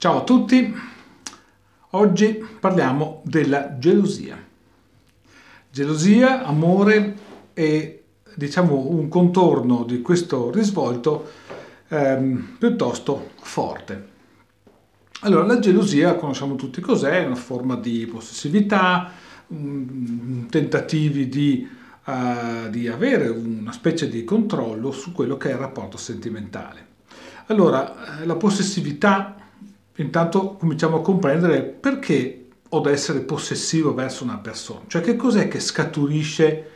Ciao a tutti, oggi parliamo della gelosia. Gelosia, amore e diciamo un contorno di questo risvolto ehm, piuttosto forte. Allora, la gelosia conosciamo tutti cos'è, è una forma di possessività, um, tentativi di, uh, di avere una specie di controllo su quello che è il rapporto sentimentale. Allora, eh, la possessività, intanto cominciamo a comprendere perché ho da essere possessivo verso una persona, cioè che cos'è che scaturisce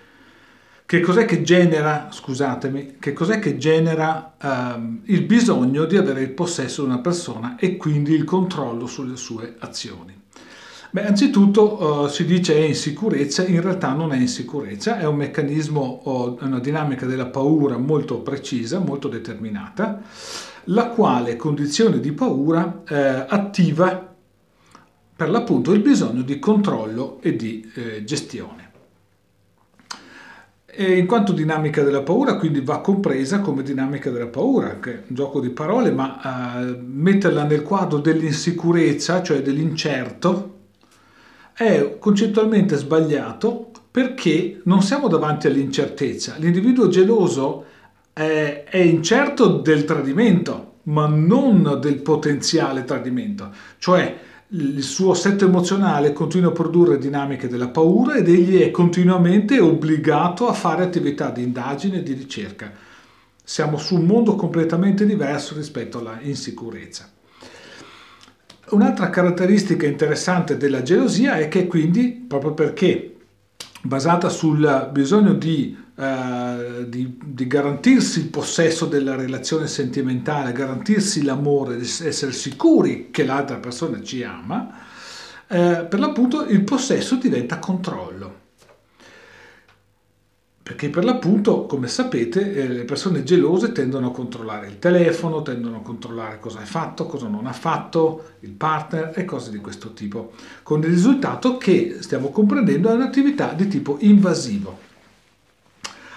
che cos'è che genera, scusatemi, che cos'è che genera um, il bisogno di avere il possesso di una persona e quindi il controllo sulle sue azioni? Beh, anzitutto uh, si dice è insicurezza, in realtà non è insicurezza, è un meccanismo, uh, una dinamica della paura molto precisa, molto determinata, la quale condizione di paura eh, attiva per l'appunto il bisogno di controllo e di eh, gestione. E in quanto dinamica della paura, quindi va compresa come dinamica della paura, che è un gioco di parole, ma eh, metterla nel quadro dell'insicurezza, cioè dell'incerto, è concettualmente sbagliato perché non siamo davanti all'incertezza. L'individuo geloso è, è incerto del tradimento, ma non del potenziale tradimento. Cioè, il suo assetto emozionale continua a produrre dinamiche della paura ed egli è continuamente obbligato a fare attività di indagine e di ricerca. Siamo su un mondo completamente diverso rispetto alla insicurezza. Un'altra caratteristica interessante della gelosia è che quindi, proprio perché basata sul bisogno di, uh, di, di, garantirsi il possesso della relazione sentimentale, garantirsi l'amore, essere sicuri che l'altra persona ci ama, uh, per l'appunto il possesso diventa controllo. Perché per l'appunto, come sapete, eh, le persone gelose tendono a controllare il telefono, tendono a controllare cosa hai fatto, cosa non ha fatto, il partner e cose di questo tipo, con il risultato che stiamo comprendendo è un'attività di tipo invasivo.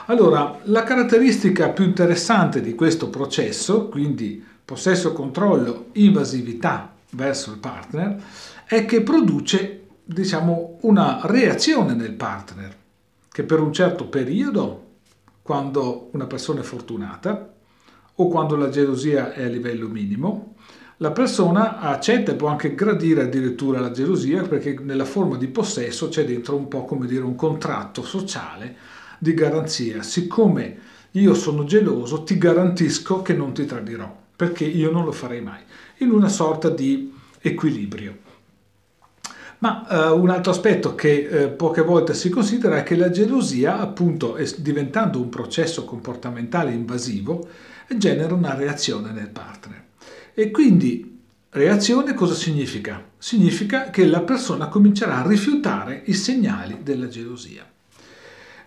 Allora, la caratteristica più interessante di questo processo, quindi possesso, controllo, invasività verso il partner, è che produce, diciamo, una reazione nel partner che per un certo periodo, quando una persona è fortunata o quando la gelosia è a livello minimo, la persona accetta e può anche gradire addirittura la gelosia perché nella forma di possesso c'è dentro un po' come dire un contratto sociale di garanzia. Siccome io sono geloso, ti garantisco che non ti tradirò, perché io non lo farei mai, in una sorta di equilibrio. Ma eh, un altro aspetto che eh, poche volte si considera è che la gelosia, appunto, diventando un processo comportamentale invasivo, genera una reazione nel partner. E quindi reazione cosa significa? Significa che la persona comincerà a rifiutare i segnali della gelosia.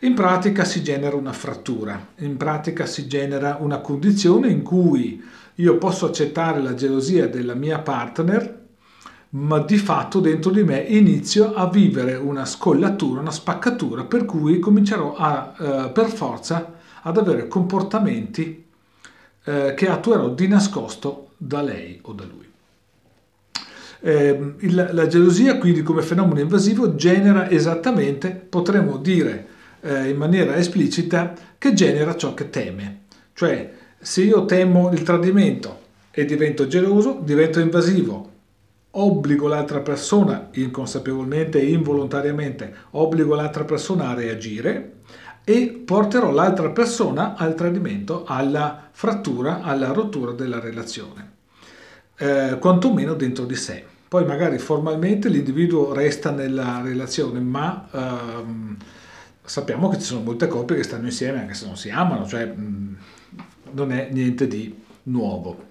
In pratica si genera una frattura, in pratica si genera una condizione in cui io posso accettare la gelosia della mia partner ma di fatto dentro di me inizio a vivere una scollatura, una spaccatura, per cui comincerò a, eh, per forza ad avere comportamenti eh, che attuerò di nascosto da lei o da lui. Eh, il, la gelosia quindi come fenomeno invasivo genera esattamente, potremmo dire eh, in maniera esplicita, che genera ciò che teme. Cioè se io temo il tradimento e divento geloso, divento invasivo, obbligo l'altra persona, inconsapevolmente e involontariamente, obbligo l'altra persona a reagire e porterò l'altra persona al tradimento, alla frattura, alla rottura della relazione, eh, quantomeno dentro di sé. Poi magari formalmente l'individuo resta nella relazione, ma ehm, sappiamo che ci sono molte coppie che stanno insieme anche se non si amano, cioè mh, non è niente di nuovo.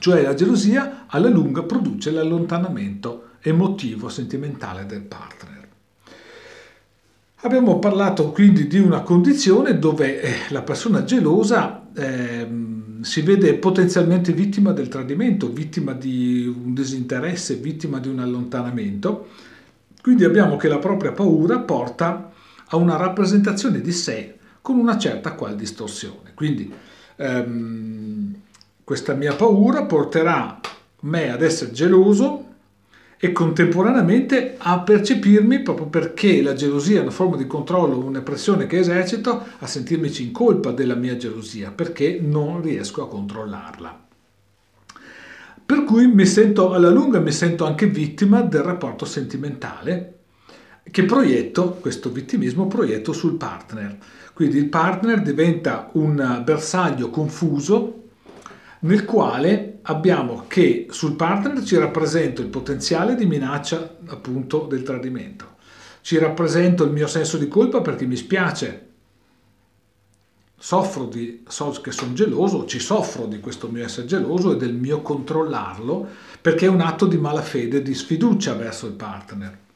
Cioè la gelosia alla lunga produce l'allontanamento emotivo, sentimentale del partner. Abbiamo parlato quindi di una condizione dove eh, la persona gelosa eh, si vede potenzialmente vittima del tradimento, vittima di un disinteresse, vittima di un allontanamento. Quindi abbiamo che la propria paura porta a una rappresentazione di sé con una certa qual distorsione. Quindi ehm, questa mia paura porterà me ad essere geloso e contemporaneamente a percepirmi, proprio perché la gelosia è una forma di controllo, una pressione che esercito, a sentirmici in colpa della mia gelosia, perché non riesco a controllarla. Per cui mi sento alla lunga, mi sento anche vittima del rapporto sentimentale che proietto, questo vittimismo proietto sul partner. Quindi il partner diventa un bersaglio confuso nel quale abbiamo che sul partner ci rappresento il potenziale di minaccia appunto del tradimento, ci rappresento il mio senso di colpa perché mi spiace, soffro di, so che sono geloso, ci soffro di questo mio essere geloso e del mio controllarlo perché è un atto di malafede, di sfiducia verso il partner.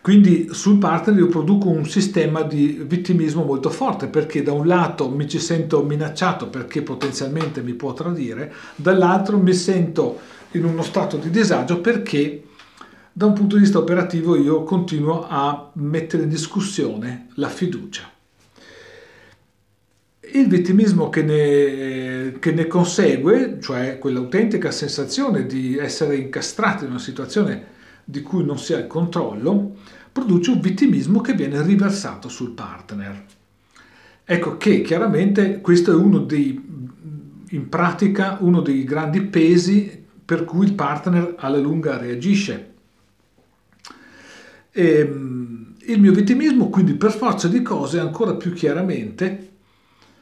Quindi sul partner io produco un sistema di vittimismo molto forte perché da un lato mi ci sento minacciato perché potenzialmente mi può tradire, dall'altro mi sento in uno stato di disagio perché da un punto di vista operativo io continuo a mettere in discussione la fiducia. Il vittimismo che ne, che ne consegue, cioè quell'autentica sensazione di essere incastrati in una situazione di cui non si ha il controllo, produce un vittimismo che viene riversato sul partner. Ecco che chiaramente questo è uno dei, in pratica, uno dei grandi pesi per cui il partner alla lunga reagisce. E, ehm, il mio vittimismo quindi per forza di cose ancora più chiaramente,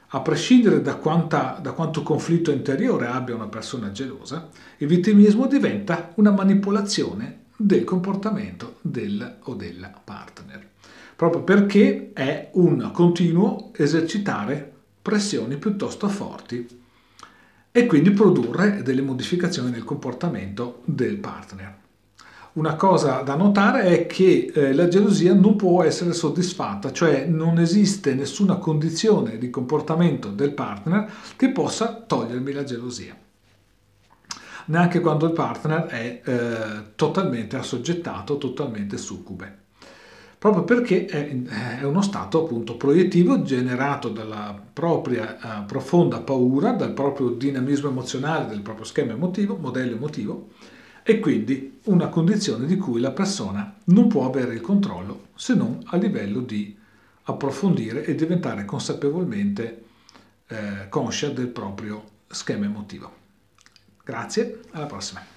a prescindere da, quanta, da quanto conflitto interiore abbia una persona gelosa, il vittimismo diventa una manipolazione del comportamento del o della partner, proprio perché è un continuo esercitare pressioni piuttosto forti e quindi produrre delle modificazioni nel comportamento del partner. Una cosa da notare è che eh, la gelosia non può essere soddisfatta, cioè non esiste nessuna condizione di comportamento del partner che possa togliermi la gelosia neanche quando il partner è eh, totalmente assoggettato, totalmente succube. Proprio perché è, è, uno stato appunto proiettivo generato dalla propria eh, profonda paura, dal proprio dinamismo emozionale, del proprio schema emotivo, modello emotivo, e quindi una condizione di cui la persona non può avere il controllo se non a livello di approfondire e diventare consapevolmente eh, conscia del proprio schema emotivo. Grazie, alla prossima.